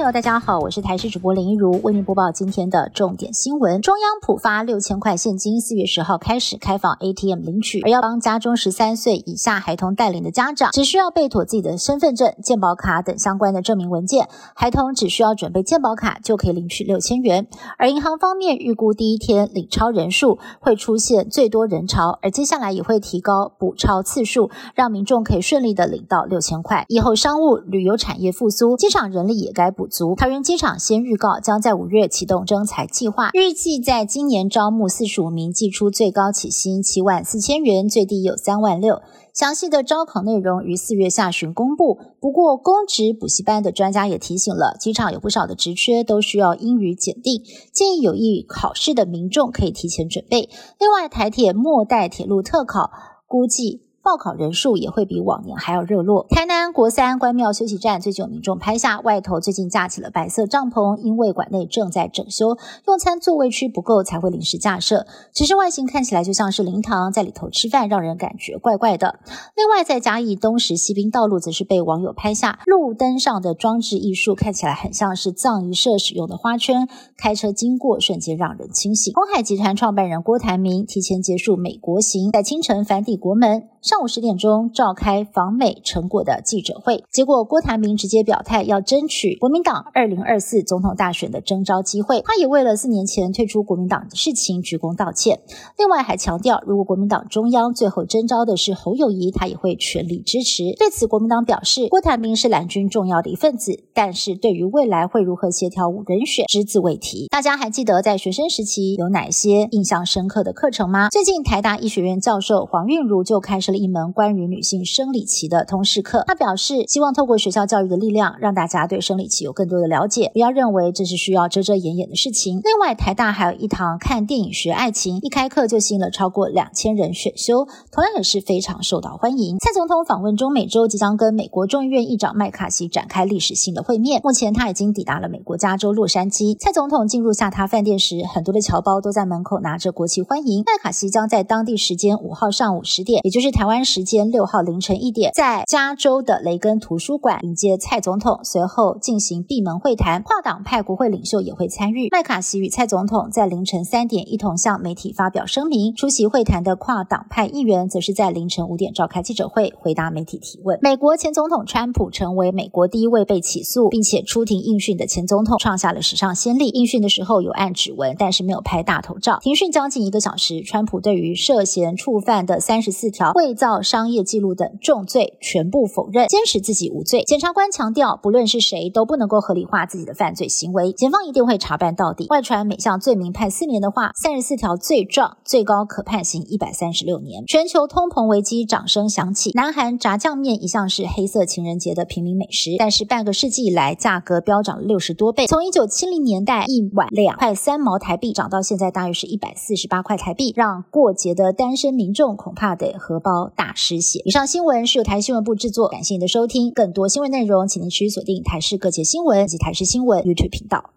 朋友，大家好，我是台视主播林一如，为您播报今天的重点新闻。中央普发六千块现金，四月十号开始开放 ATM 领取，而要帮家中十三岁以下孩童带领的家长，只需要备妥自己的身份证、健保卡等相关的证明文件，孩童只需要准备健保卡就可以领取六千元。而银行方面预估第一天领超人数会出现最多人潮，而接下来也会提高补超次数，让民众可以顺利的领到六千块。以后商务旅游产业复苏，机场人力也该补。足桃园机场先预告，将在五月启动征才计划，预计在今年招募四十五名，寄出最高起薪七万四千元，最低有三万六。详细的招考内容于四月下旬公布。不过，公职补习班的专家也提醒了，机场有不少的职缺都需要英语检定，建议有意考试的民众可以提前准备。另外，台铁末代铁路特考估计。报考人数也会比往年还要热络。台南国三关庙休息站最近有民众拍下外头最近架起了白色帐篷，因为馆内正在整修，用餐座位区不够才会临时架设。只是外形看起来就像是灵堂，在里头吃饭让人感觉怪怪的。另外在嘉义东石西滨道路则是被网友拍下路灯上的装置艺术，看起来很像是葬仪社使用的花圈，开车经过瞬间让人清醒。红海集团创办人郭台铭提前结束美国行，在清晨返抵国门。上午十点钟召开访美成果的记者会，结果郭台铭直接表态要争取国民党二零二四总统大选的征召机会。他也为了四年前退出国民党的事情鞠躬道歉。另外还强调，如果国民党中央最后征召的是侯友谊，他也会全力支持。对此，国民党表示，郭台铭是蓝军重要的一份子，但是对于未来会如何协调人选，只字未提。大家还记得在学生时期有哪些印象深刻的课程吗？最近台大医学院教授黄韵如就开始了一门关于女性生理期的通识课。他表示，希望透过学校教育的力量，让大家对生理期有更多的了解，不要认为这是需要遮遮掩掩的事情。另外，台大还有一堂看电影学爱情，一开课就吸引了超过两千人选修，同样也是非常受到欢迎。蔡总统访问中美洲，即将跟美国众议院议长麦卡锡展开历史性的会面。目前他已经抵达了美国加州洛杉矶。蔡总统进入下榻饭店时，很多的侨胞都在门口拿着国旗欢迎。麦卡锡将在当地时间五号上午十点，也就是台台湾时。间六号凌晨一点，在加州的雷根图书馆迎接蔡总统，随后进行闭门会谈，跨党派国会领袖也会参与。麦卡锡与蔡总统在凌晨三点一同向媒体发表声明。出席会谈的跨党派议员则是在凌晨五点召开记者会，回答媒体提问。美国前总统川普成为美国第一位被起诉并且出庭应讯的前总统，创下了史上先例。应讯的时候有按指纹，但是没有拍大头照。庭讯将近一个小时，川普对于涉嫌触犯的三十四条伪造。商业记录等重罪全部否认，坚持自己无罪。检察官强调，不论是谁都不能够合理化自己的犯罪行为，检方一定会查办到底。外传每项罪名判四年的话，三十四条罪状最高可判刑一百三十六年。全球通膨危机掌声响起，南韩炸酱面一向是黑色情人节的平民美食，但是半个世纪以来价格飙涨了六十多倍，从一九七零年代一碗两块三毛台币涨到现在大约是一百四十八块台币，让过节的单身民众恐怕得荷包大。师写。以上新闻是由台新闻部制作，感谢您的收听。更多新闻内容，请您持续锁定台视各界新闻及台视新闻 YouTube 频道。